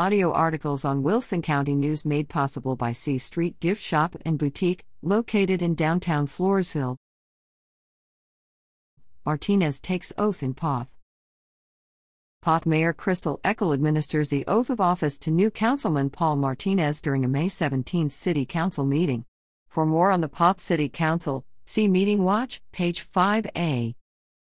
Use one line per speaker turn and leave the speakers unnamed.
audio articles on Wilson County News made possible by C Street Gift Shop and Boutique, located in downtown Floresville. Martinez takes oath in Poth. Poth Mayor Crystal Eckel administers the oath of office to new Councilman Paul Martinez during a May 17 City Council meeting. For more on the Poth City Council, see Meeting Watch, page 5A.